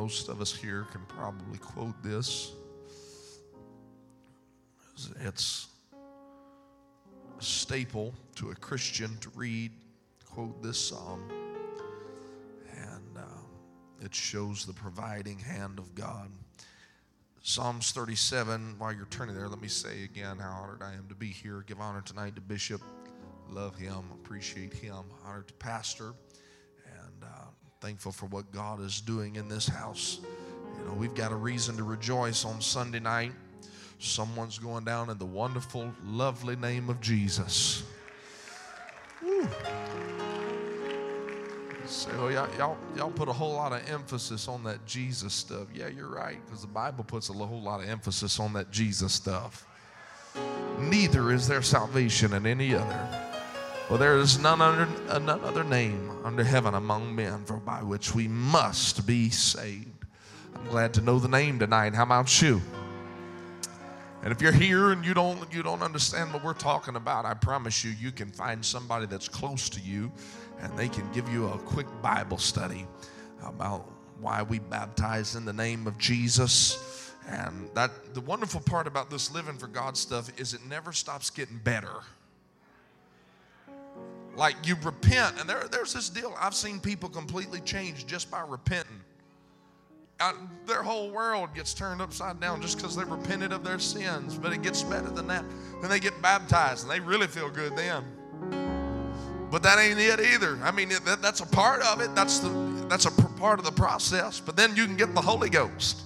most of us here can probably quote this. It's a staple to a Christian to read, quote this psalm, and uh, it shows the providing hand of God. Psalms 37, while you're turning there, let me say again how honored I am to be here. Give honor tonight to Bishop. Love him, appreciate him. Honor to Pastor, thankful for what God is doing in this house. You know, we've got a reason to rejoice on Sunday night. Someone's going down in the wonderful, lovely name of Jesus. Woo. Say, y'all, y'all, y'all put a whole lot of emphasis on that Jesus stuff. Yeah, you're right, because the Bible puts a whole lot of emphasis on that Jesus stuff. Neither is there salvation in any other. For there is none, uh, none other name under heaven among men for by which we must be saved. I'm glad to know the name tonight. How about you? And if you're here and you don't you don't understand what we're talking about, I promise you you can find somebody that's close to you and they can give you a quick Bible study about why we baptize in the name of Jesus. And that the wonderful part about this living for God stuff is it never stops getting better. Like you repent, and there, there's this deal. I've seen people completely change just by repenting. Uh, their whole world gets turned upside down just because they repented of their sins. But it gets better than that. Then they get baptized, and they really feel good then. But that ain't it either. I mean, that, that's a part of it. That's the that's a part of the process. But then you can get the Holy Ghost.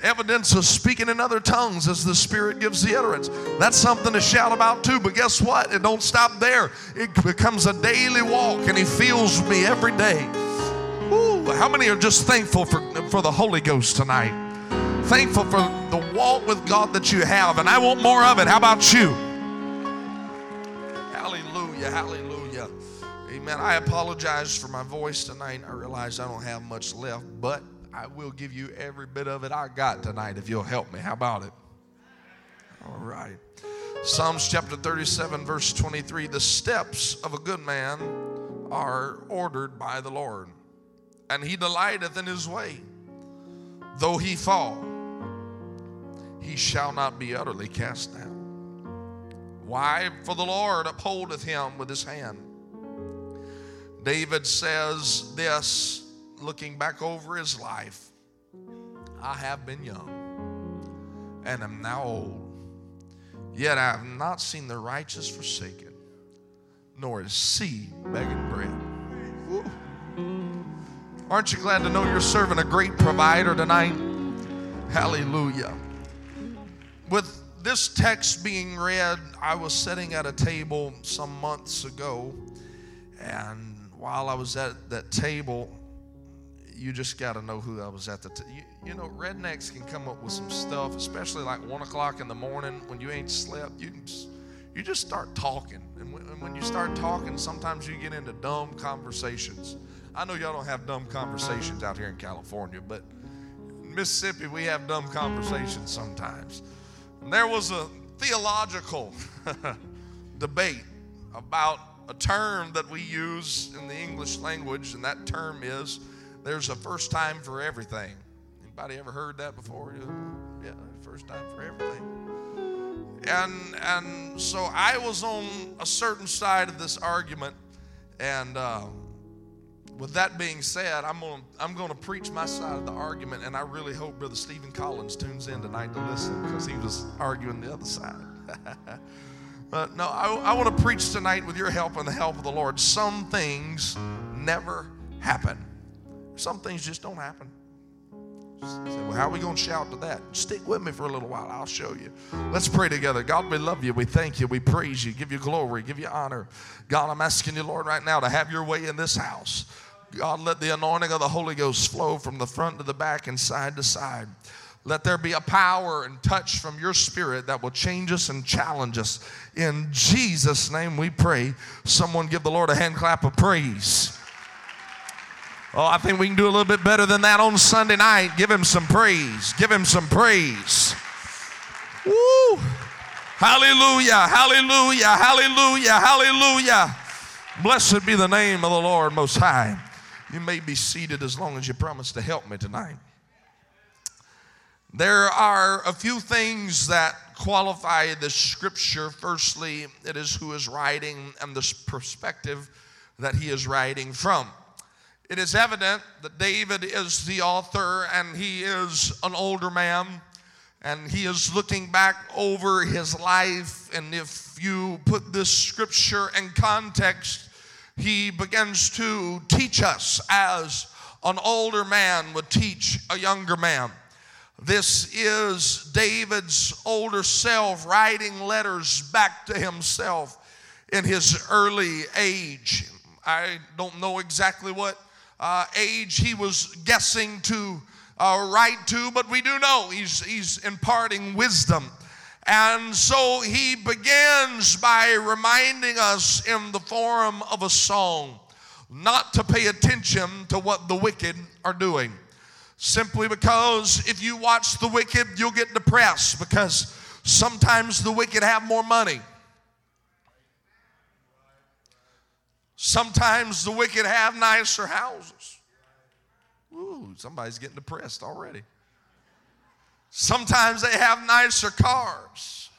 Evidence of speaking in other tongues as the Spirit gives the utterance. That's something to shout about too. But guess what? It don't stop there. It becomes a daily walk, and He fills me every day. Ooh, how many are just thankful for, for the Holy Ghost tonight? Thankful for the walk with God that you have, and I want more of it. How about you? Hallelujah, hallelujah. Amen. I apologize for my voice tonight. I realize I don't have much left, but I will give you every bit of it I got tonight if you'll help me. How about it? All right. Psalms chapter 37, verse 23 The steps of a good man are ordered by the Lord, and he delighteth in his way. Though he fall, he shall not be utterly cast down. Why? For the Lord upholdeth him with his hand. David says this looking back over his life, I have been young and am now old. Yet I have not seen the righteous forsaken, nor his seed begging bread. Ooh. Aren't you glad to know you're serving a great provider tonight? Hallelujah. With this text being read, I was sitting at a table some months ago, and while I was at that table, you just got to know who I was at the. T- you, you know, rednecks can come up with some stuff, especially like one o'clock in the morning when you ain't slept. You can just, you just start talking, and when, and when you start talking, sometimes you get into dumb conversations. I know y'all don't have dumb conversations out here in California, but in Mississippi we have dumb conversations sometimes. And there was a theological debate about a term that we use in the English language, and that term is there's a first time for everything. Anybody ever heard that before? Yeah, first time for everything. And and so I was on a certain side of this argument, and uh, with that being said, I'm going I'm to preach my side of the argument, and I really hope Brother Stephen Collins tunes in tonight to listen because he was arguing the other side. but no, I, I want to preach tonight with your help and the help of the Lord. Some things never happen. Some things just don't happen. Say, well, how are we going to shout to that? Stick with me for a little while. I'll show you. Let's pray together. God, we love you. We thank you. We praise you. Give you glory. Give you honor. God, I'm asking you, Lord, right now to have your way in this house. God, let the anointing of the Holy Ghost flow from the front to the back and side to side. Let there be a power and touch from your spirit that will change us and challenge us. In Jesus' name we pray. Someone give the Lord a hand clap of praise. Oh, I think we can do a little bit better than that on Sunday night. Give him some praise. Give him some praise. Woo! Hallelujah, hallelujah, hallelujah, hallelujah. Blessed be the name of the Lord Most High. You may be seated as long as you promise to help me tonight. There are a few things that qualify the scripture. Firstly, it is who is writing and the perspective that he is writing from. It is evident that David is the author and he is an older man and he is looking back over his life. And if you put this scripture in context, he begins to teach us as an older man would teach a younger man. This is David's older self writing letters back to himself in his early age. I don't know exactly what uh, age he was guessing to uh, write to, but we do know he's, he's imparting wisdom. And so he begins by reminding us in the form of a song not to pay attention to what the wicked are doing. Simply because if you watch the wicked, you'll get depressed because sometimes the wicked have more money. Sometimes the wicked have nicer houses. Ooh, somebody's getting depressed already. Sometimes they have nicer cars.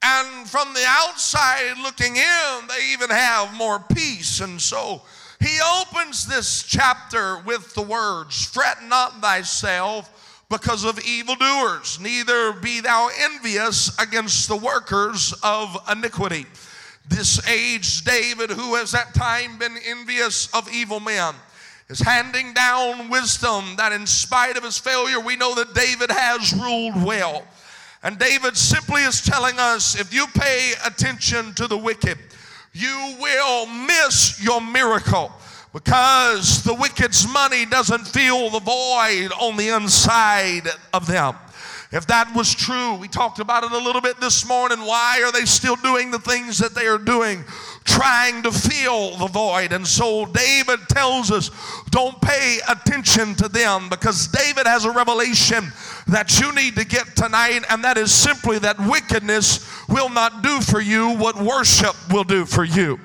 And from the outside looking in, they even have more peace. And so he opens this chapter with the words Fret not thyself because of evildoers, neither be thou envious against the workers of iniquity. This aged David, who has at time been envious of evil men, is handing down wisdom that in spite of his failure, we know that David has ruled well. And David simply is telling us if you pay attention to the wicked, you will miss your miracle because the wicked's money doesn't fill the void on the inside of them. If that was true, we talked about it a little bit this morning. Why are they still doing the things that they are doing? Trying to fill the void. And so David tells us don't pay attention to them because David has a revelation that you need to get tonight, and that is simply that wickedness will not do for you what worship will do for you.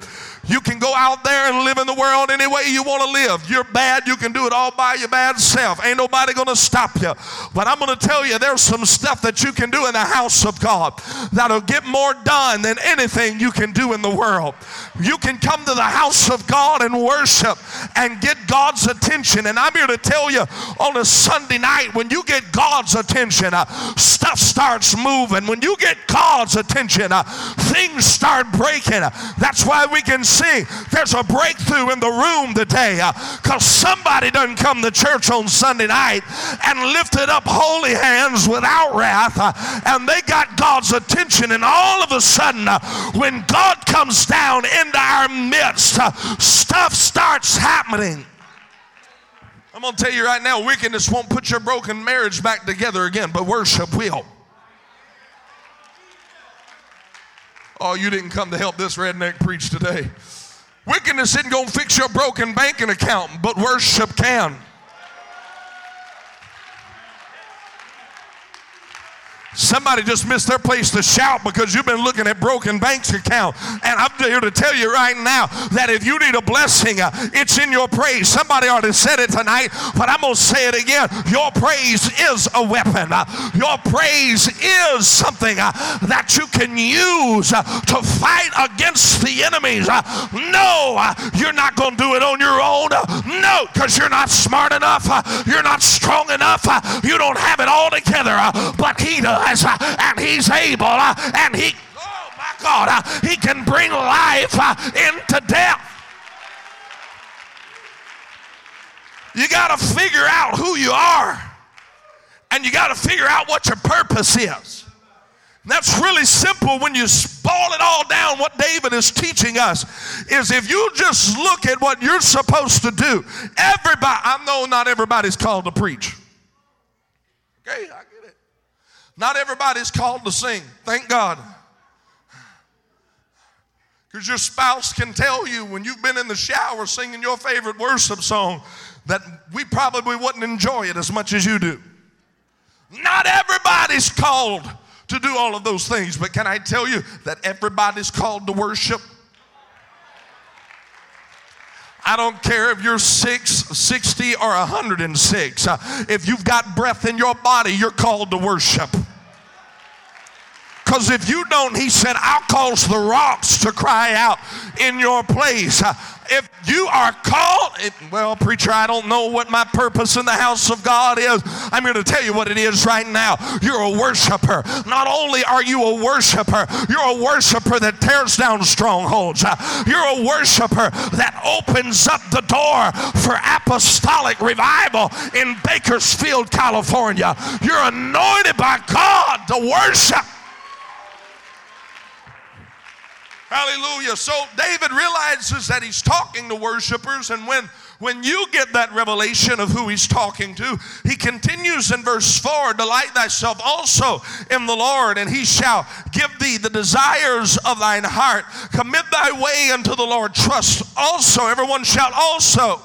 You can go out there and live in the world any way you want to live. You're bad, you can do it all by your bad self. Ain't nobody going to stop you. But I'm going to tell you, there's some stuff that you can do in the house of God that'll get more done than anything you can do in the world. You can come to the house of God and worship and get God's attention. And I'm here to tell you on a Sunday night, when you get God's attention, uh, stuff starts moving. When you get God's attention, uh, things start breaking. That's why we can see There's a breakthrough in the room today because uh, somebody doesn't come to church on Sunday night and lifted up holy hands without wrath, uh, and they got God's attention. And all of a sudden, uh, when God comes down into our midst, uh, stuff starts happening. I'm going to tell you right now wickedness won't put your broken marriage back together again, but worship will. Oh, you didn't come to help this redneck preach today. Wickedness isn't going to fix your broken banking account, but worship can. Somebody just missed their place to shout because you've been looking at broken bank account. And I'm here to tell you right now that if you need a blessing, uh, it's in your praise. Somebody already said it tonight, but I'm going to say it again. Your praise is a weapon. Uh, your praise is something uh, that you can use uh, to fight against the enemies. Uh, no, uh, you're not going to do it on your own. no, because you're not smart enough. you're not strong enough. you don't have it all together. but He does uh, and He's able, uh, and He, oh my God, uh, He can bring life into death. You got to figure out who you are, and you got to figure out what your purpose is. That's really simple when you boil it all down. What David is teaching us is if you just look at what you're supposed to do, everybody, I know not everybody's called to preach. Okay, I not everybody's called to sing, thank God. Because your spouse can tell you when you've been in the shower singing your favorite worship song that we probably wouldn't enjoy it as much as you do. Not everybody's called to do all of those things, but can I tell you that everybody's called to worship? I don't care if you're six, 60 or 106. Uh, if you've got breath in your body, you're called to worship. Because if you don't, he said, I'll cause the rocks to cry out in your place. If you are called, well, preacher, I don't know what my purpose in the house of God is. I'm here to tell you what it is right now. You're a worshiper. Not only are you a worshiper, you're a worshiper that tears down strongholds. You're a worshiper that opens up the door for apostolic revival in Bakersfield, California. You're anointed by God to worship. Hallelujah. So David realizes that he's talking to worshipers, and when when you get that revelation of who he's talking to, he continues in verse 4 Delight thyself also in the Lord, and he shall give thee the desires of thine heart. Commit thy way unto the Lord. Trust also, everyone shout also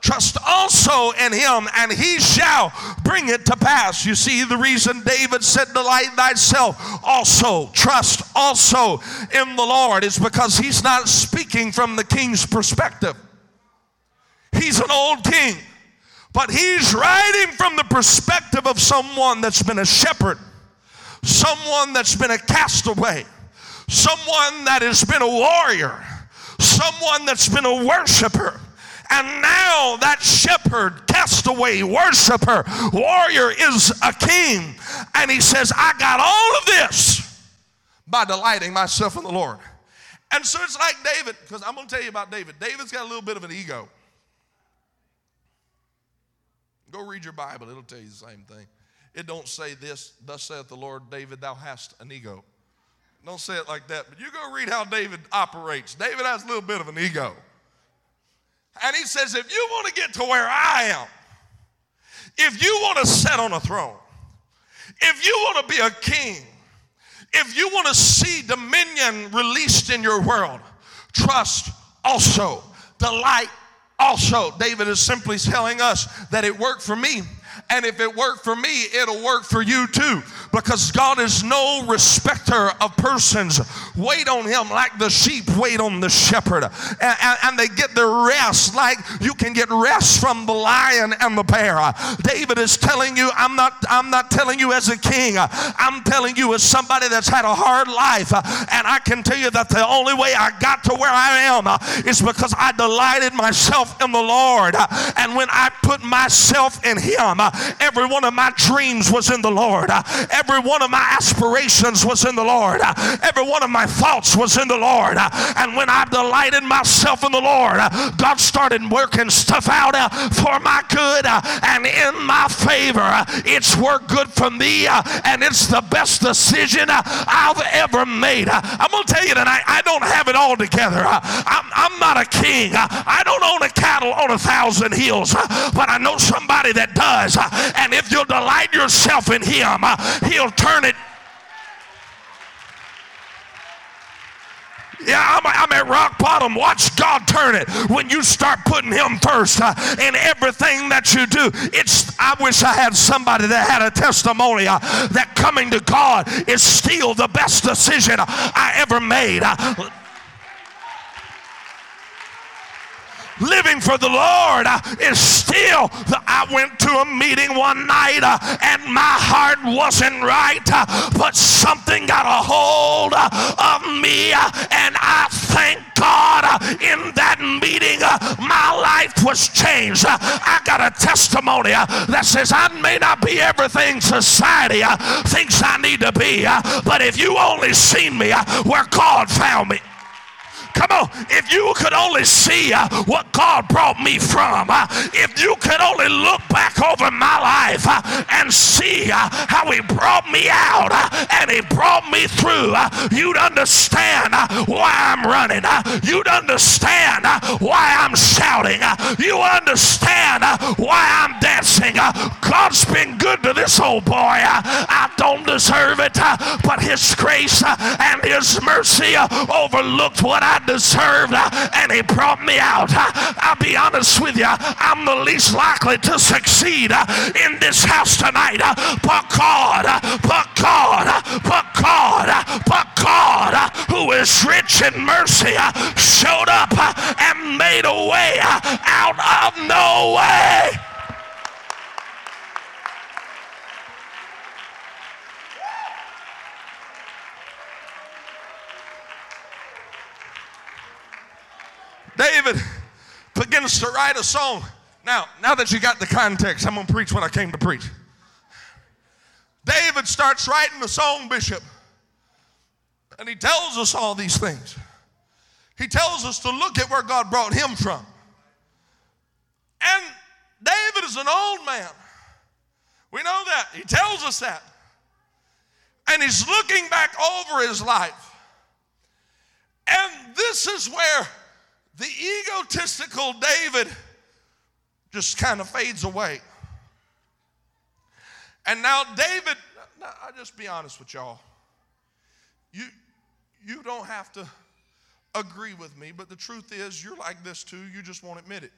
Trust also in him, and he shall bring it to pass. You see, the reason David said, Delight thyself also, trust also in the Lord, is because he's not speaking from the king's perspective. He's an old king, but he's writing from the perspective of someone that's been a shepherd, someone that's been a castaway, someone that has been a warrior, someone that's been a worshiper and now that shepherd, castaway, worshiper, warrior is a king. And he says, I got all of this by delighting myself in the Lord. And so it's like David, because I'm going to tell you about David. David's got a little bit of an ego. Go read your Bible, it'll tell you the same thing. It don't say this, thus saith the Lord, David, thou hast an ego. Don't say it like that, but you go read how David operates. David has a little bit of an ego. And he says, if you want to get to where I am, if you want to sit on a throne, if you want to be a king, if you want to see dominion released in your world, trust also, delight also. David is simply telling us that it worked for me. And if it worked for me, it'll work for you too because God is no respecter of persons. Wait on Him like the sheep wait on the shepherd. And, and, and, they get their rest like you can get rest from the lion and the bear. David is telling you, I'm not, I'm not telling you as a king, I'm telling you as somebody that's had a hard life. And I can tell you that the only way I got to where I am is because I delighted myself in the Lord. And when I put myself in Him, every one of my dreams was in the Lord. Every one of my aspirations was in the Lord. Every one of my thoughts was in the Lord. And when I delighted myself in the Lord, God started working stuff out uh, for my good uh, and in my favor. It's worked good for me uh, and it's the best decision I've ever made. I'm going to tell you tonight, I don't have it all together. I'm, I'm not a king. I don't own a cattle on a thousand hills, but I know somebody that does. And if you'll delight yourself in him, He'll turn it. Yeah, I'm, I'm, at rock bottom. Watch God turn it when you start putting Him first uh, in everything that you do. It's. I wish I had somebody that had a testimony uh, that coming to God is still the best decision I ever made. Uh, living for the Lord uh, is still. The, I went to a meeting one night uh, and my heart wasn't right, uh, but something got a hold uh, of me, uh, and I thank God uh, in that meeting my life was changed. I got a testimony that says I may not be everything society thinks I need to be, but if you only seen me where God found me. Come on, if you could only see uh, what God brought me from, uh, if you could only look back over my life uh, and see uh, how He brought me out uh, and He brought me through, uh, you'd understand why I'm running. you'd understand why I'm shouting. you understand why I'm dancing. God's been good to this old boy. I don't deserve it, but His grace and His mercy overlooked what I deserved uh, and He brought me out. Uh, I'll be honest with you, I'm the least likely to succeed uh, in this house tonight, but God, but God, but God, but God, who is rich in mercy, showed up and made a way out of no way. David begins to write a song. Now, now that you got the context, I'm going to preach what I came to preach. David starts writing the song, Bishop, and he tells us all these things. He tells us to look at where God brought him from. And David is an old man. We know that. He tells us that. And he's looking back over his life. And this is where the egotistical David just kind of fades away. And now, David, I'll just be honest with y'all. You, you don't have to agree with me, but the truth is, you're like this too. You just won't admit it.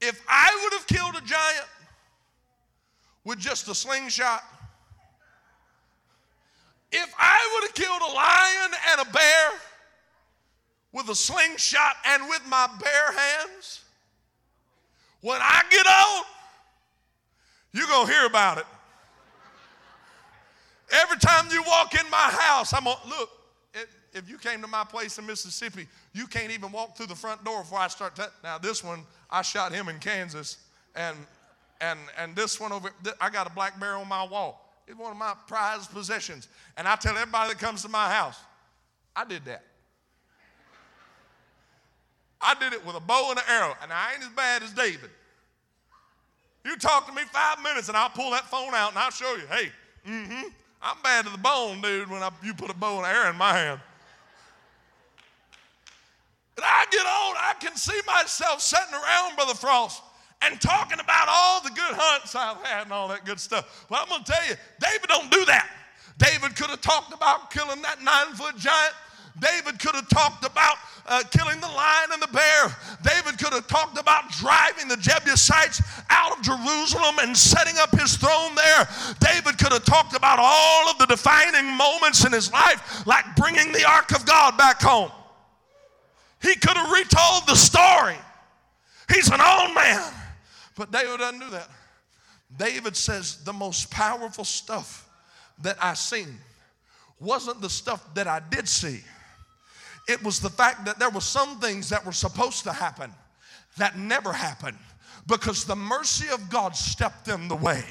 If I would have killed a giant with just a slingshot, if I would have killed a lion and a bear with a slingshot and with my bare hands, when I get old, you're going to hear about it. Every time you walk in my house, I'm going to look. If you came to my place in Mississippi, you can't even walk through the front door before I start. T- now, this one, I shot him in Kansas, and and and this one over, I got a black bear on my wall. It's one of my prized possessions. And I tell everybody that comes to my house, I did that. I did it with a bow and an arrow, and I ain't as bad as David. You talk to me five minutes, and I'll pull that phone out and I'll show you. Hey, mm-hmm, I'm bad to the bone, dude. When I, you put a bow and arrow in my hand. And I get old, I can see myself sitting around, Brother Frost, and talking about all the good hunts I've had and all that good stuff. But I'm going to tell you, David don't do that. David could have talked about killing that nine foot giant. David could have talked about uh, killing the lion and the bear. David could have talked about driving the Jebusites out of Jerusalem and setting up his throne there. David could have talked about all of the defining moments in his life, like bringing the ark of God back home. He could have retold the story. He's an old man. But David doesn't do that. David says the most powerful stuff that I seen wasn't the stuff that I did see. It was the fact that there were some things that were supposed to happen that never happened because the mercy of God stepped in the way.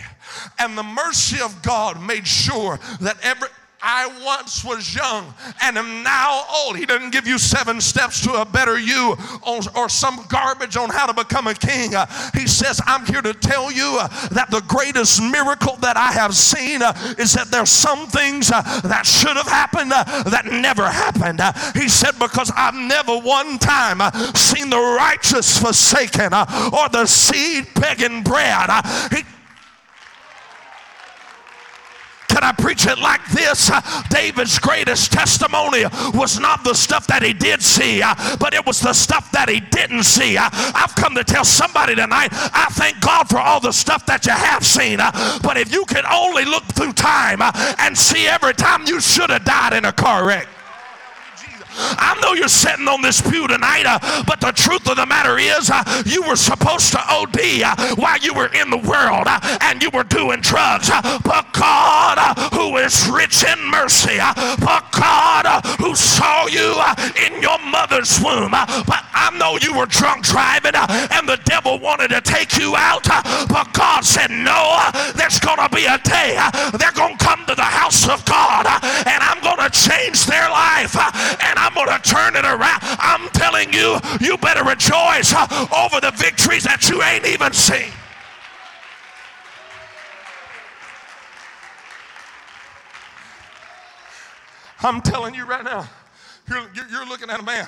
And the mercy of God made sure that every I once was young and am now old. He doesn't give you seven steps to a better you or, or some garbage on how to become a king. Uh, he says, I'm here to tell you uh, that the greatest miracle that I have seen uh, is that there's some things uh, that should have happened uh, that never happened. Uh, he said, Because I've never one time seen the righteous forsaken or the seed begging bread. he can I preach it like this? David's greatest testimony was not the stuff that he did see, but it was the stuff that he didn't see. I've come to tell somebody tonight, I thank God for all the stuff that you have seen, but if you could only look through time and see every time you should have died in a car wreck. I know you're sitting on this pew tonight, uh, but the truth of the matter is, uh, you were supposed to OD uh, while you were in the world uh, and you were doing drugs. Uh, but God, uh, who is rich in mercy, but God, who saw you in your mother's womb, but I know you were drunk driving and the devil wanted to take you out, but God said, No, there's going to be a day they're going to come to the house of God and I'm going to change their life and I'm going to turn it around. I'm telling you, you better rejoice uh, over the victories that you ain't even seen. I'm telling you right now, you're, you're looking at a man.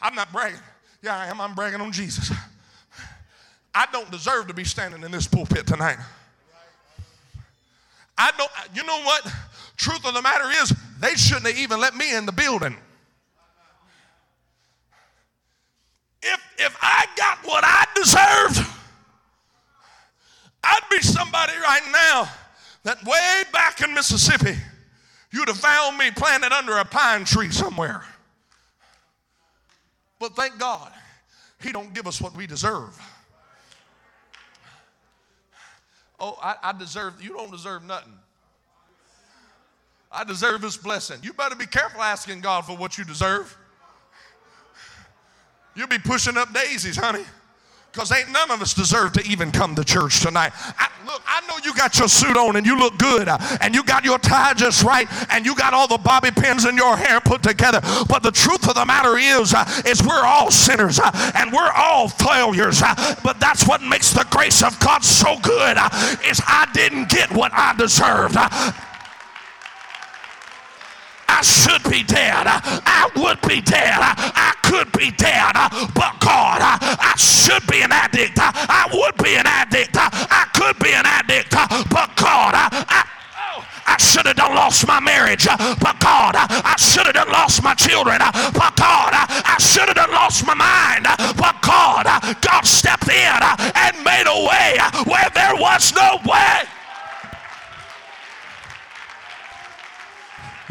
I'm not bragging. Yeah, I am. I'm bragging on Jesus. I don't deserve to be standing in this pulpit tonight. I don't, you know what? Truth of the matter is, they shouldn't have even let me in the building. If, if I got what I deserved, I'd be somebody right now that way back in Mississippi, you'd have found me planted under a pine tree somewhere. But thank God, He don't give us what we deserve. Oh, I, I deserve, you don't deserve nothing. I deserve His blessing. You better be careful asking God for what you deserve. You'll be pushing up daisies, honey because ain't none of us deserve to even come to church tonight. I, look, I know you got your suit on and you look good, uh, and you got your tie just right, and you got all the bobby pins in your hair put together. But the truth of the matter is, uh, is we're all sinners uh, and we're all failures. But that's what makes the grace of God so good. Is I didn't get what I deserved. I should be dead. I would be dead. I could be dead. But God, I should be an addict. I would be an addict. I could be an addict. But God, I, I should have done lost my marriage, but God, I should have done lost my children, but God, I should have done lost my mind, but God, God stepped in and made a way where there was no way.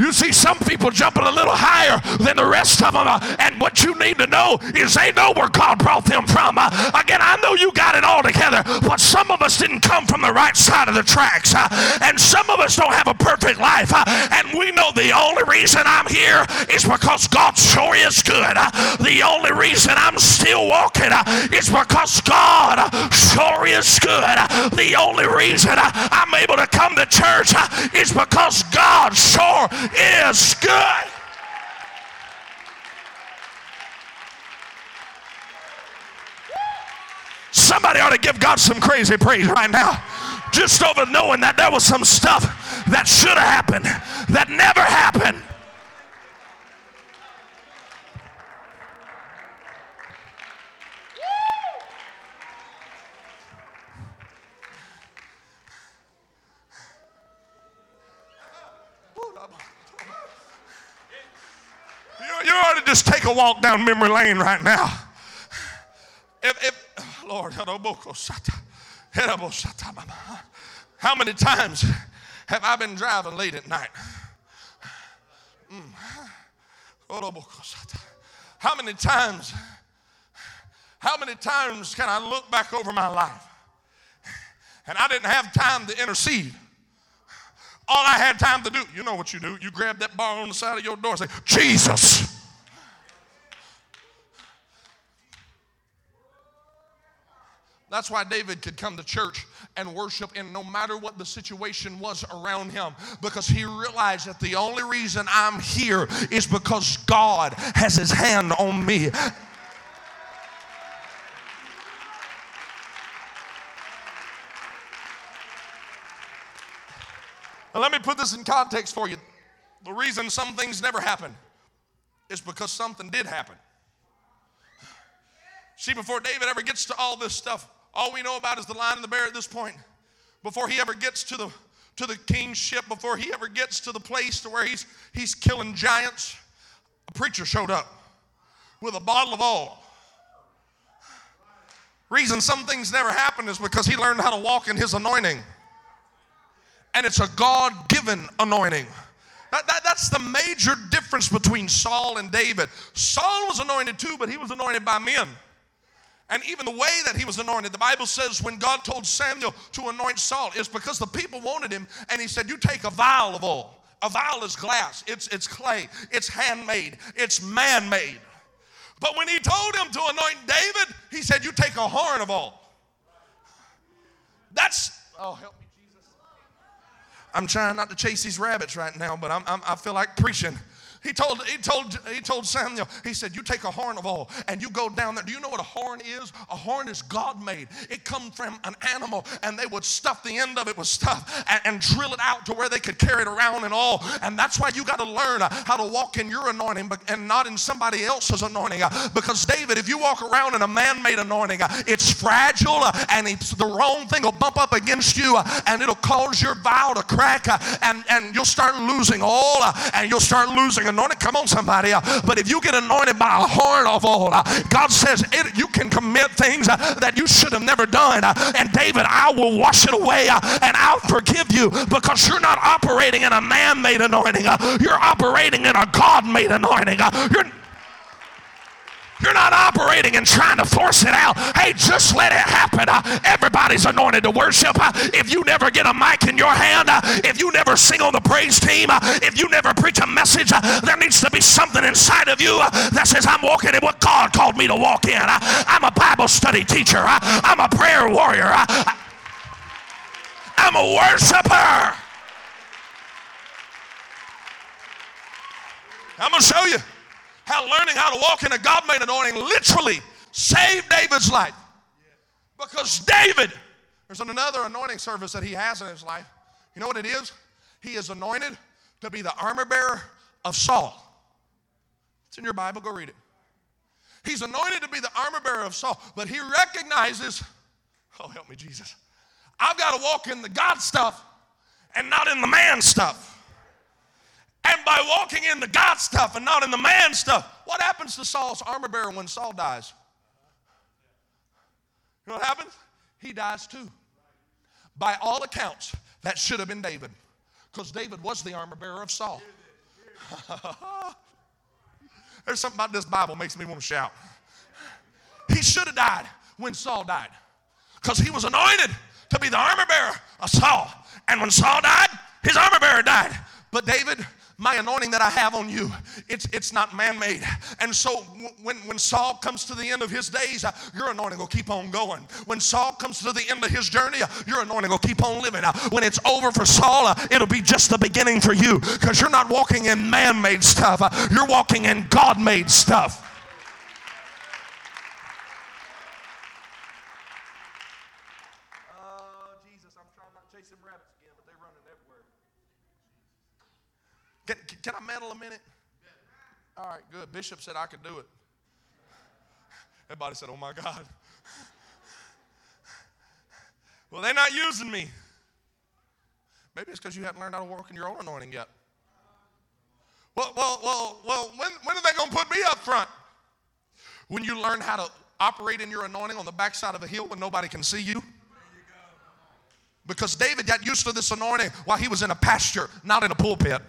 You see some people jumping a little higher than the rest of them. Uh, and what you need to know is they know where God brought them from. Uh, again, I know you got it all together, but some of us didn't come from the right side of the tracks. Uh, and some of us don't have a perfect life. Uh, and we know the only reason I'm here is because God sure is good. Uh, the only reason I'm still walking uh, is because God sure is good. the only reason I'm able to come to church is because God sure is good. Somebody ought to give God some crazy praise right now. Just over knowing that there was some stuff that should have happened that never happened. you ought to just take a walk down memory lane right now. If, if Lord, how many times have I been driving late at night? Mm. How many times, how many times can I look back over my life and I didn't have time to intercede? All I had time to do, you know what you do. You grab that bar on the side of your door and say, Jesus. That's why David could come to church and worship in no matter what the situation was around him because he realized that the only reason I'm here is because God has his hand on me. Now, let me put this in context for you. The reason some things never happen is because something did happen. See, before David ever gets to all this stuff, all we know about is the lion and the bear at this point. Before he ever gets to the to the kingship, before he ever gets to the place to where he's he's killing giants, a preacher showed up with a bottle of oil. Reason some things never happen is because he learned how to walk in his anointing and it's a God given anointing. That, that, that's the major difference between Saul and David. Saul was anointed too, but he was anointed by men. And even the way that he was anointed, the Bible says when God told Samuel to anoint Saul, is because the people wanted him, and he said, You take a vial of oil. A vial is glass, it's, it's clay, it's handmade, it's man made. But when he told him to anoint David, he said, You take a horn of oil. That's, oh, help me. Jesus. I'm trying not to chase these rabbits right now, but I'm, I'm, i feel like preaching. He told, he told, he told Samuel, he said, You take a horn of oil and you go down there. Do you know what a horn is? A horn is God made. It comes from an animal, and they would stuff the end of it with stuff and, and drill it out to where they could carry it around and all. And that's why you got to learn how to walk in your anointing and not in somebody else's anointing. Because, David, if you walk around in a man made anointing, it's fragile and it's, the wrong thing will bump up against you and it'll cause your vow to crack and, and you'll start losing all and you'll start losing anointed. Come on, somebody. But if you get anointed by a horn of oil, God says it, you can commit things that you should have never done. and David, I will wash it away and I'll forgive you because you're not operating in a man made anointing. you're operating in a God made anointing. you're you're not operating and trying to force it out. Hey, just let it happen. Everybody's anointed to worship. If you never get a mic in your hand, if you never sing on the praise team, uh, if you never preach a message, uh, there needs to be something inside of you uh, that says, I'm walking in what God called me to walk in. I'm a Bible study teacher. I'm a prayer warrior. I'm a worshiper. I'm going to show you how learning how to walk in a God made anointing literally saved David's life. Because David, there's another anointing service that he has in his life. You know what it is? He is anointed to be the armor bearer of Saul. It's in your Bible, go read it. He's anointed to be the armor bearer of Saul, but he recognizes, oh, help me, Jesus. I've got to walk in the God stuff and not in the man stuff. And by walking in the God stuff and not in the man stuff, what happens to Saul's armor bearer when Saul dies? You know what happens? He dies too. By all accounts, that should have been David, because David was the armor bearer of Saul. There's something about this Bible makes me want to shout. He should have died when Saul died, because he was anointed to be the armor bearer of Saul. And when Saul died, his armor bearer died. But David my anointing that I have on you, it's, it's not man made. And so when, when Saul comes to the end of his days, uh, your anointing will keep on going. When Saul comes to the end of his journey, uh, your anointing will keep on living. Uh, when it's over for Saul, it'll be just the beginning for you because you're not walking in man made stuff, you're walking in God made stuff. Can I meddle a minute? All right, good. Bishop said I could do it. Everybody said, Oh my God. Well, they're not using me. Maybe it's because you haven't learned how to walk in your own anointing yet. Well, well, well, well, when, when are they going to put me up front? When you learn how to operate in your anointing on the backside of a hill when nobody can see you? Because David got used to this anointing while he was in a pasture, not in a pulpit.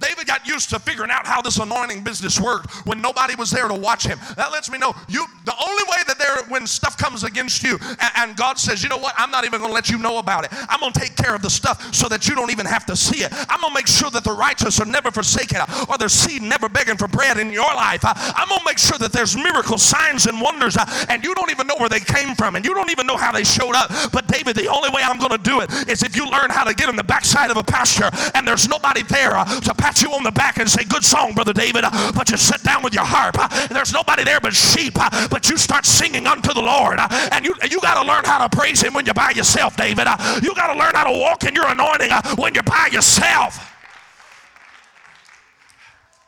David got used to figuring out how this anointing business worked when nobody was there to watch him. That lets me know you the only way that there when stuff comes against you and, and God says, you know what, I'm not even gonna let you know about it. I'm gonna take care of the stuff so that you don't even have to see it. I'm gonna make sure that the righteous are never forsaken or their seed never begging for bread in your life. I'm gonna make sure that there's miracles, signs, and wonders, uh, and you don't even know where they came from and you don't even know how they showed up. But David, the only way I'm gonna do it is if you learn how to get in the backside of a pasture and there's nobody there uh, to pat you on the back and say, Good song, Brother David. Uh, but you sit down with your harp. Uh, there's nobody there but sheep. Uh, but you start singing unto the Lord. And you, you got to learn how to praise Him when you're by yourself, David. You got to learn how to walk in your anointing when you're by yourself.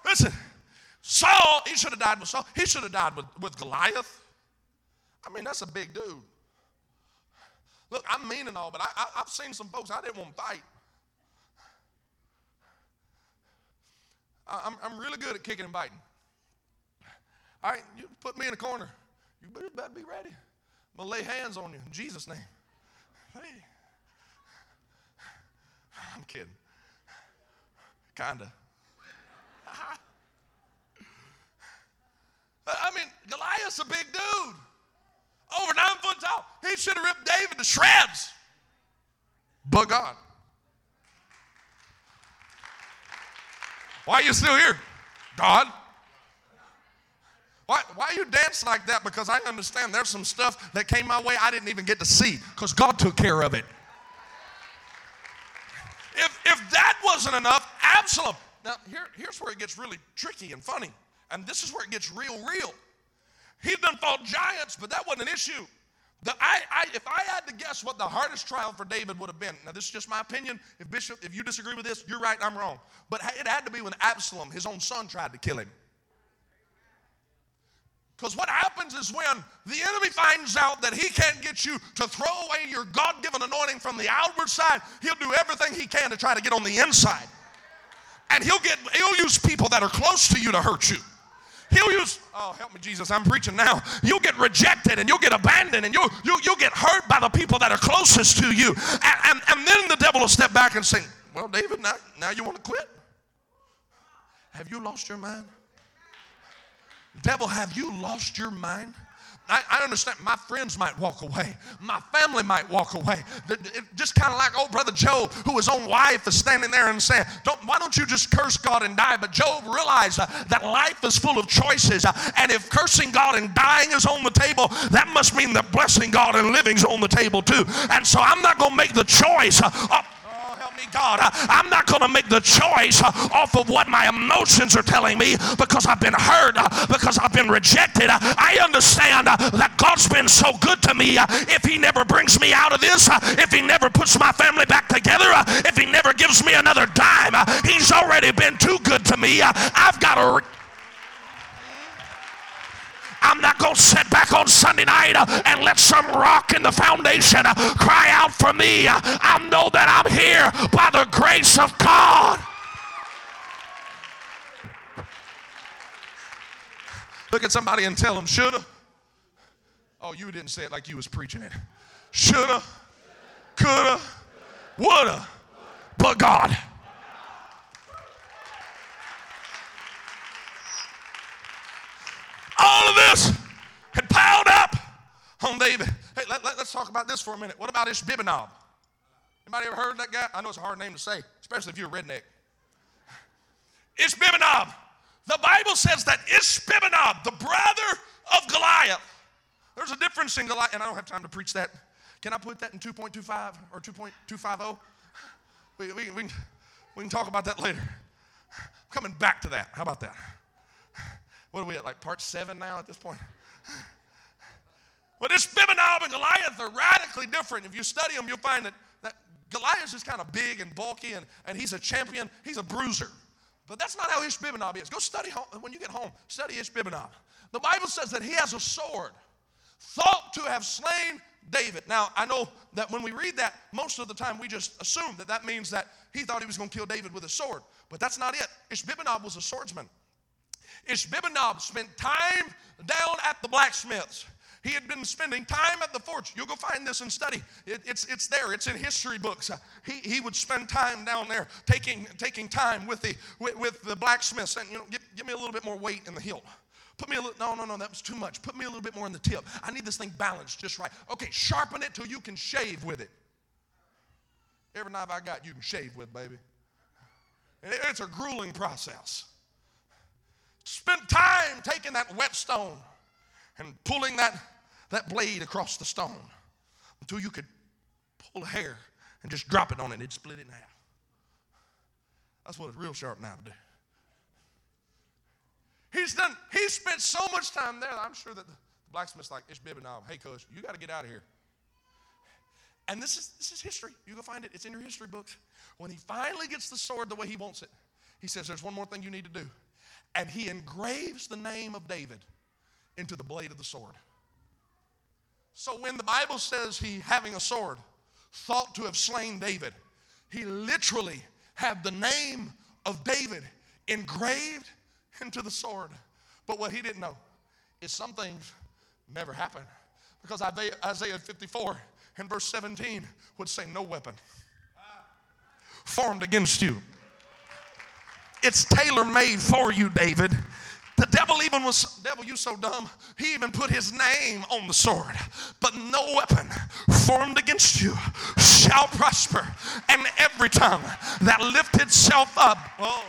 Listen, Saul, he should have died with Saul. He should have died with, with Goliath. I mean, that's a big dude. Look, I'm mean and all, but I, I, I've seen some folks I didn't want to fight. I'm, I'm really good at kicking and biting. All right, you put me in a corner. You better be ready. I'm going to lay hands on you in Jesus' name. Hey. I'm kidding. Kinda. I mean, Goliath's a big dude. Over nine foot tall. He should have ripped David to shreds. But God. Why are you still here? God. Why, why you dance like that? Because I understand there's some stuff that came my way I didn't even get to see because God took care of it. If, if that wasn't enough, Absalom, now here, here's where it gets really tricky and funny. And this is where it gets real, real. He done fought giants, but that wasn't an issue. The, I, I, if I had to guess what the hardest trial for David would have been, now this is just my opinion. If Bishop, if you disagree with this, you're right, I'm wrong. But it had to be when Absalom, his own son, tried to kill him. Because what happens is when the enemy finds out that he can't get you to throw away your God given anointing from the outward side, he'll do everything he can to try to get on the inside. And he'll get he'll use people that are close to you to hurt you. He'll use, oh, help me, Jesus, I'm preaching now. You'll get rejected and you'll get abandoned and you'll, you'll, you'll get hurt by the people that are closest to you. And, and, and then the devil will step back and say, Well, David, now, now you want to quit? Have you lost your mind? Devil, have you lost your mind? I, I, understand my friends might walk away. My family might walk away. just kind of like old brother Job, who his own wife is standing there and saying, don't, Why don't you just curse God and die? But Job realized uh, that life is full of choices. Uh, and if cursing God and dying is on the table, that must mean that blessing God and living is on the table too. And so I'm not going to make the choice uh, God. I'm not going to make the choice off of what my emotions are telling me because I've been hurt, because I've been rejected. I understand that God's been so good to me. If He never brings me out of this, if He never puts my family back together, if He never gives me another dime, He's already been too good to me. I've got to. I'm not going to sit back on Sunday night uh, and let some rock in the foundation uh, cry out for me. Uh, I know that I'm here by the grace of God. Look at somebody and tell them, shoulda. Oh, you didn't say it like you was preaching it. Shoulda, coulda, woulda, but God. all of this had piled up on David. Talk about this for a minute. What about Ishbibenob? Anybody ever heard that guy? I know it's a hard name to say, especially if you're a redneck. Ishbibenob. The Bible says that Ishbibenob, the brother of Goliath, there's a difference in Goliath, and I don't have time to preach that. Can I put that in 2.25 or 2.250? We, we, we, we can talk about that later. I'm coming back to that. How about that? What are we at, like part seven now at this point? Well, this Ishbibenob and Goliath are radically different. If you study them, you'll find that, that Goliath is kind of big and bulky, and, and he's a champion. He's a bruiser. But that's not how Ishbibenob is. Go study home, when you get home. Study Ishbibenob. The Bible says that he has a sword, thought to have slain David. Now, I know that when we read that, most of the time we just assume that that means that he thought he was going to kill David with a sword. But that's not it. Ishbibenob was a swordsman. Ishbibenob spent time down at the blacksmiths. He had been spending time at the forge. You'll go find this and study. It, it's, it's there. It's in history books. He, he would spend time down there taking, taking time with the, with, with the blacksmiths and, you know, give, give me a little bit more weight in the hilt. Put me a little, no, no, no, that was too much. Put me a little bit more in the tip. I need this thing balanced just right. Okay, sharpen it till you can shave with it. Every knife I got, you can shave with, baby. It's a grueling process. Spent time taking that whetstone and pulling that, that blade across the stone until you could pull a hair and just drop it on it and it'd split it in half. That's what it's real sharp now to do. He's done, he spent so much time there I'm sure that the blacksmith's like, Ishbibenob, hey, coach, you got to get out of here. And this is, this is history. You can find it. It's in your history books. When he finally gets the sword the way he wants it, he says, There's one more thing you need to do and he engraves the name of David into the blade of the sword. So when the Bible says he, having a sword, thought to have slain David, he literally had the name of David engraved into the sword. But what he didn't know is some things never happen. Because Isaiah 54 and verse 17 would say, No weapon formed against you it's tailor made for you, David. The devil even was, devil, you so dumb. He even put his name on the sword. But no weapon formed against you shall prosper. And every tongue that lift itself up, oh,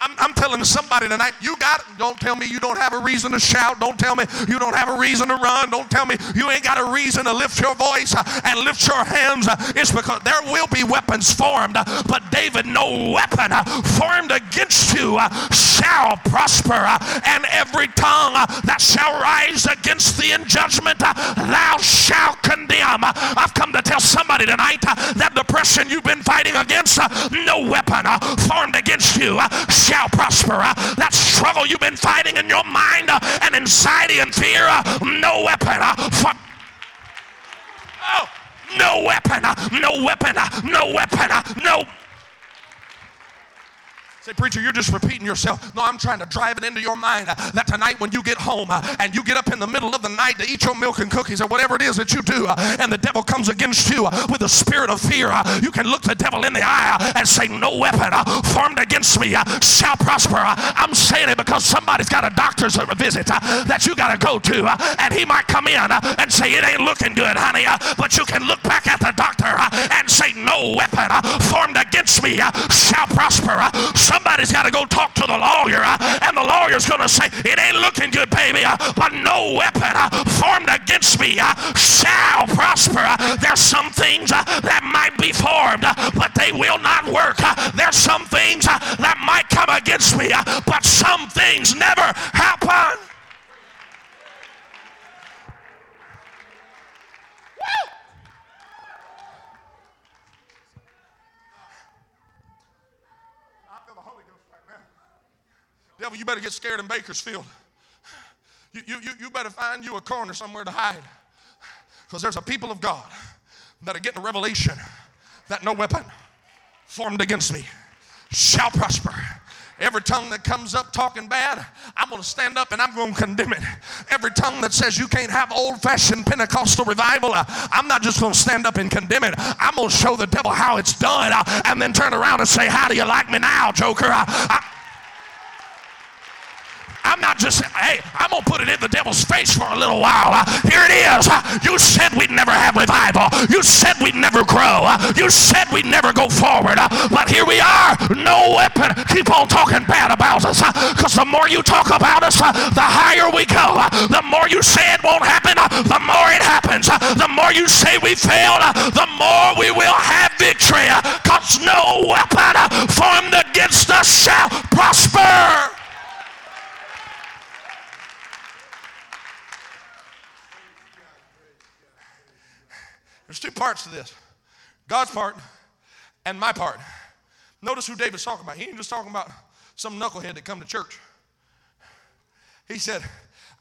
I'm, I'm telling somebody tonight, you got it. Don't tell me you don't have a reason to shout. Don't tell me you don't have a reason to run. Don't tell me you ain't got a reason to lift your voice uh, and lift your hands. Uh, it's because there will be weapons formed, uh, but David, no weapon uh, formed against you uh, shall prosper, uh, and every tongue that shall rise against thee in judgment, thou shalt condemn. I've come to tell somebody tonight that depression you've been fighting against, no weapon formed against you shall prosper. Uh, that struggle you've been fighting in your mind uh, and anxiety and fear, uh, no weapon. For, oh, no weapon, no weapon, no weapon, no Say, preacher, you're just repeating yourself. No, I'm trying to drive it into your mind uh, that tonight when you get home uh, and you get up in the middle of the night to eat your milk and cookies or whatever it is that you do, uh, and the devil comes against you uh, with a spirit of fear, uh, you can look the devil in the eye uh, and say, No weapon formed against me shall prosper. I'm saying it because somebody's got a doctor's visit that you got to go to, and he might come in and say, It ain't looking good, honey. but you can look back at the doctor and say, No weapon formed against me shall prosper. Somebody's got to go talk to the lawyer, uh, and the lawyer's going to say, It ain't looking good, baby, uh, but no weapon uh, formed against me uh, shall prosper. Uh, there's some things uh, that might be formed, but they will not work. There's some things that might come against me, but some things never happen. Devil, you better get scared in Bakersfield. You, you, you better find you a corner somewhere to hide. Because there's a people of God that are getting a revelation that no weapon formed against me shall prosper. Every tongue that comes up talking bad, I'm going to stand up and I'm going to condemn it. Every tongue that says you can't have old fashioned Pentecostal revival, uh, I'm not just going to stand up and condemn it. I'm going to show the devil how it's done uh, and then turn around and say, How do you like me now, Joker? Uh, I, I'm not just, hey, I'm going to put it in the devil's face for a little while. Uh, here it is. Uh, you said we'd never have revival. You said we'd never grow. Uh, you said we'd never go forward. Uh, but here we are. No weapon. Keep on talking bad about us. Uh, because the more you talk about us, uh, the higher we go. the more you say it won't happen, the more it happens. the more you say we failed, the more we will have victory. Because no weapon formed against us shall prosper. Two parts to this God's part and my part. Notice who David's talking about. He ain't just talking about some knucklehead that come to church. He said,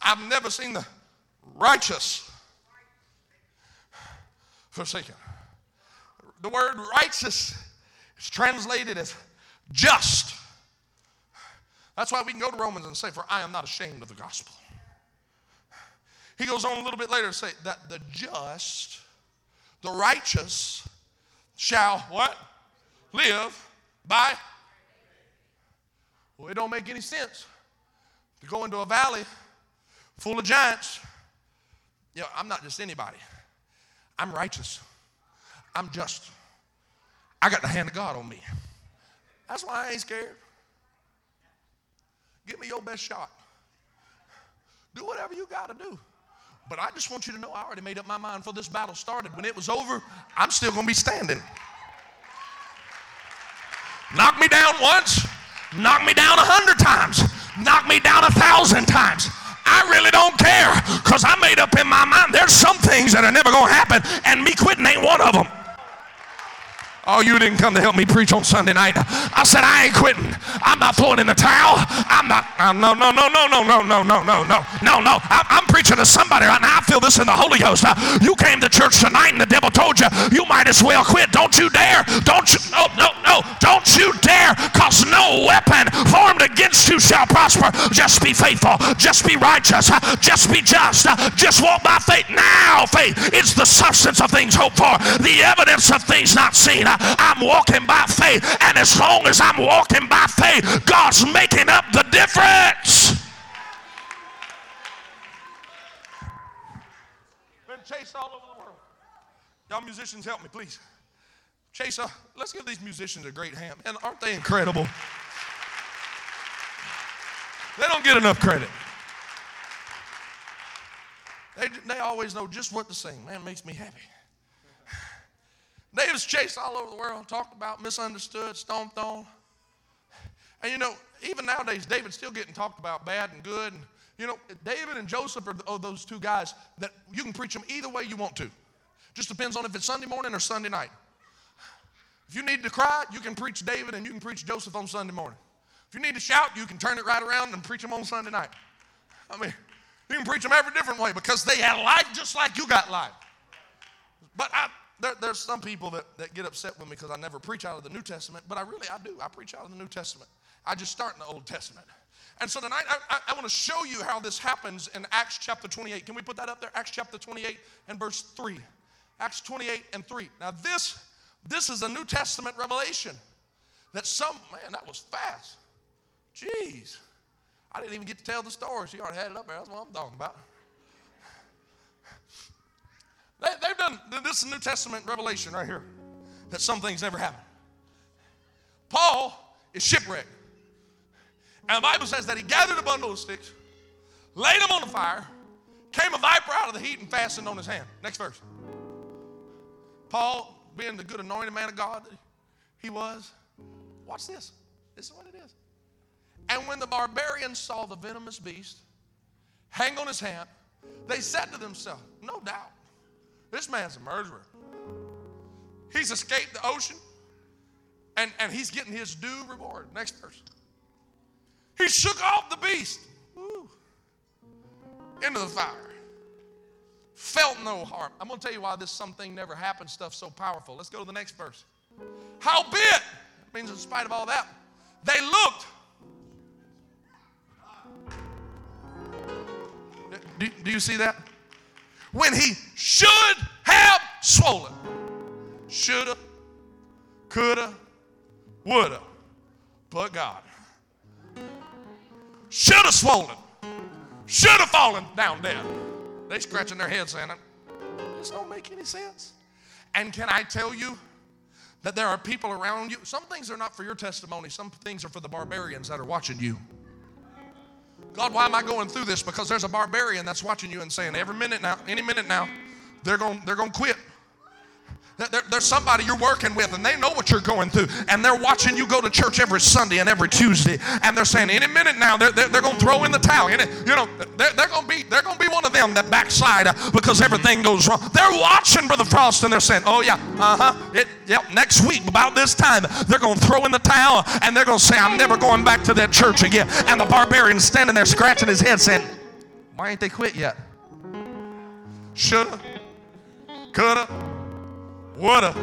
I've never seen the righteous forsaken. The word righteous is translated as just. That's why we can go to Romans and say, For I am not ashamed of the gospel. He goes on a little bit later to say that the just the righteous shall what? Live by. Well, it don't make any sense to go into a valley full of giants. You know, I'm not just anybody. I'm righteous. I'm just. I got the hand of God on me. That's why I ain't scared. Give me your best shot. Do whatever you got to do. But I just want you to know I already made up my mind before this battle started. When it was over, I'm still going to be standing. Knock me down once, knock me down a hundred times, knock me down a thousand times. I really don't care because I made up in my mind there's some things that are never going to happen, and me quitting ain't one of them. Oh, you didn't come to help me preach on Sunday night. I said, I ain't quitting. I'm not throwing in the towel. I'm not, uh, no, no, no, no, no, no, no, no, no, no, no, no. I'm preaching to somebody right now. I feel this in the Holy Ghost. Uh, you came to church tonight and the devil told you, you might as well quit. Don't you dare. Don't you, no, no, no. Don't you dare. Weapon formed against you shall prosper. Just be faithful. Just be righteous. Just be just. Just walk by faith. Now, faith is the substance of things hoped for, the evidence of things not seen. I'm walking by faith. And as long as I'm walking by faith, God's making up the difference. Been chased all over the world. Y'all musicians, help me, please. Chase, uh, let's give these musicians a great hand. And aren't they incredible? They don't get enough credit. They, they always know just what to sing. Man, makes me happy. David's chased all over the world, talked about, misunderstood, stomped on. And you know, even nowadays, David's still getting talked about bad and good. And, you know, David and Joseph are oh, those two guys that you can preach them either way you want to. Just depends on if it's Sunday morning or Sunday night. If you need to cry, you can preach David and you can preach Joseph on Sunday morning. You need to shout, you can turn it right around and preach them on Sunday night. I mean, you can preach them every different way because they had life just like you got life. But I, there, there's some people that, that get upset with me because I never preach out of the New Testament, but I really, I do. I preach out of the New Testament. I just start in the Old Testament. And so tonight, I, I, I want to show you how this happens in Acts chapter 28. Can we put that up there? Acts chapter 28 and verse 3. Acts 28 and 3. Now, this, this is a New Testament revelation that some, man, that was fast. Jeez. I didn't even get to tell the story. She already had it up there. That's what I'm talking about. They, have done this is New Testament revelation right here that some things never happen. Paul is shipwrecked. And the Bible says that he gathered a bundle of sticks, laid them on the fire, came a viper out of the heat, and fastened on his hand. Next verse. Paul, being the good anointed man of God that he was, watch this. This is what it is. And when the barbarians saw the venomous beast hang on his hand, they said to themselves, No doubt, this man's a murderer. He's escaped the ocean and, and he's getting his due reward. Next verse. He shook off the beast into the fire. Felt no harm. I'm going to tell you why this something never happened stuff so powerful. Let's go to the next verse. Howbeit, means in spite of all that, they looked. Do, do you see that? when he should have swollen. Shoulda, coulda, woulda, but God. Should have swollen. Should have fallen down dead. They scratching their heads saying, this don't make any sense. And can I tell you that there are people around you? Some things are not for your testimony. Some things are for the barbarians that are watching you. God, why am I going through this? Because there's a barbarian that's watching you and saying, every minute now, any minute now, they're going they're going to quit. There, there's somebody you're working with and they know what you're going through and they're watching you go to church every Sunday and every Tuesday and they're saying any minute now they're, they're, they're going to throw in the towel. You know, they're, they're going to be they're going to be one of them that backslide because everything goes wrong. They're watching Brother Frost and they're saying, oh yeah, uh-huh, yep, next week about this time they're going to throw in the towel and they're going to say, I'm never going back to that church again. And the barbarian standing there scratching his head saying, why ain't they quit yet? Shoulda, coulda, woulda.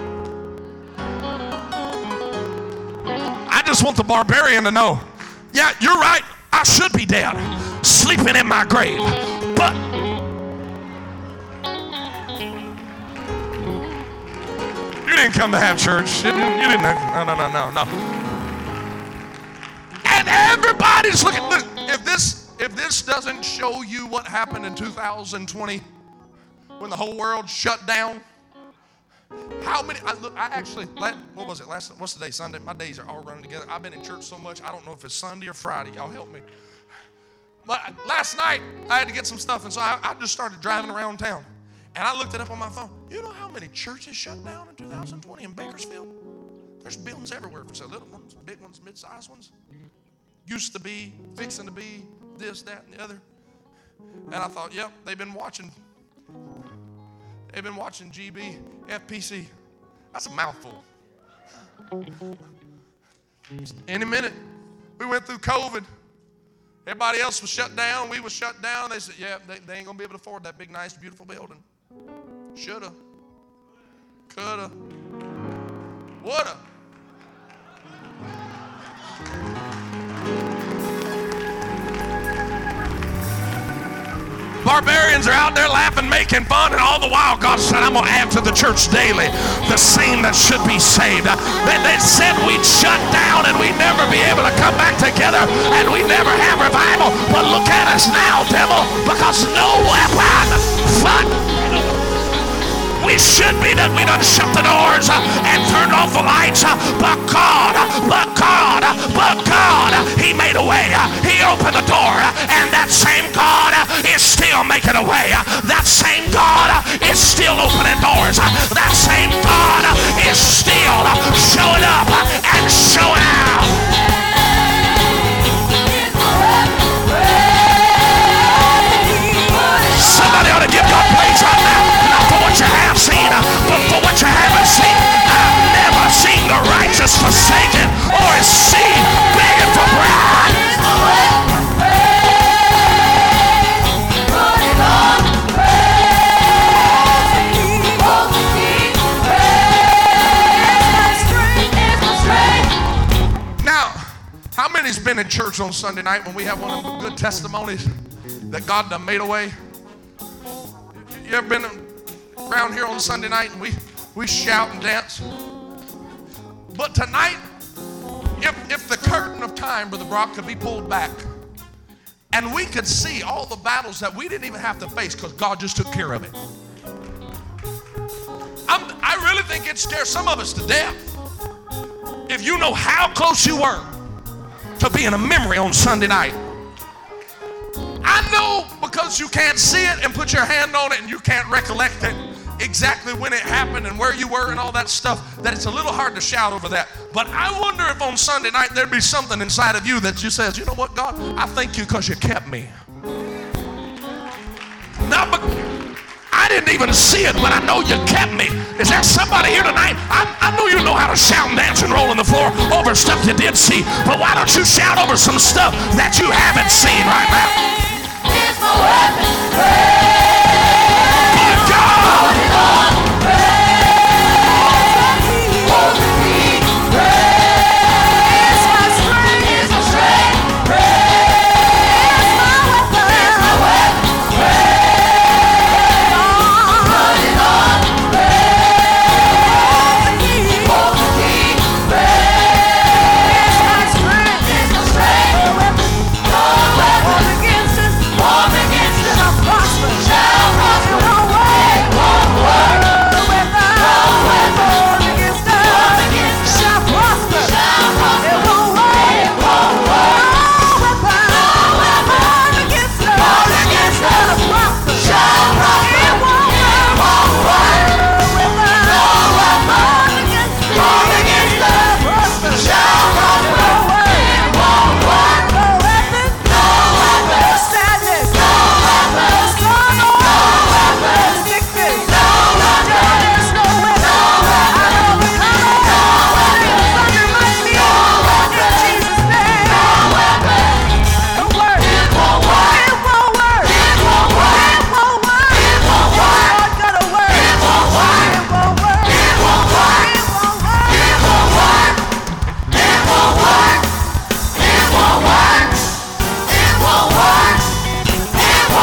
I just want the barbarian to know, yeah, you're right. I should be dead, sleeping in my grave. But you didn't come to have church. You didn't. You didn't no, no, no, no, no. And everybody's looking. Look, if this if this doesn't show you what happened in 2020 when the whole world shut down how many? I, look, I actually, what was it? Last, what's the day? Sunday. My days are all running together. I've been in church so much, I don't know if it's Sunday or Friday. Y'all help me. But last night, I had to get some stuff, and so I, I just started driving around town. And I looked it up on my phone. You know how many churches shut down in 2020 in Bakersfield? There's buildings everywhere for sale, little ones, big ones, mid-sized ones. Used to be, fixing to be, this, that, and the other. And I thought, yep, they've been watching They've been watching GB, FPC. That's a mouthful. Any minute, we went through COVID. Everybody else was shut down. We was shut down. They said, yeah, they, they ain't going to be able to afford that big, nice, beautiful building. Shoulda. Coulda. Woulda. Barbarians are out there laughing, making fun, and all the while God said, I'm going to add to the church daily the same that should be saved. Uh, they, they said we'd shut down and we'd never be able to come back together and we'd never have revival. But look at us now, devil, because no weapon, fuck, we should be that we done shut the doors uh, and turned off the lights. Uh, but God, uh, but God, but God, He made a way. He opened the door. And that same God is still making a way. That same God is still opening doors. That same God is still showing up and showing out. On Sunday night when we have one of the good testimonies that God done made a way? You ever been around here on Sunday night and we, we shout and dance? But tonight, if, if the curtain of time, Brother Brock, could be pulled back and we could see all the battles that we didn't even have to face because God just took care of it. I'm, I really think it scares some of us to death. If you know how close you were to being a memory on Sunday night. I know because you can't see it and put your hand on it and you can't recollect it exactly when it happened and where you were and all that stuff that it's a little hard to shout over that. But I wonder if on Sunday night there'd be something inside of you that you says, you know what, God, I thank you because you kept me. Now, but I didn't even see it, but I know you kept me. Is there somebody here tonight? I, I know you know how to shout dance and roll on the floor over stuff you did see, but why don't you shout over some stuff that you haven't seen right now?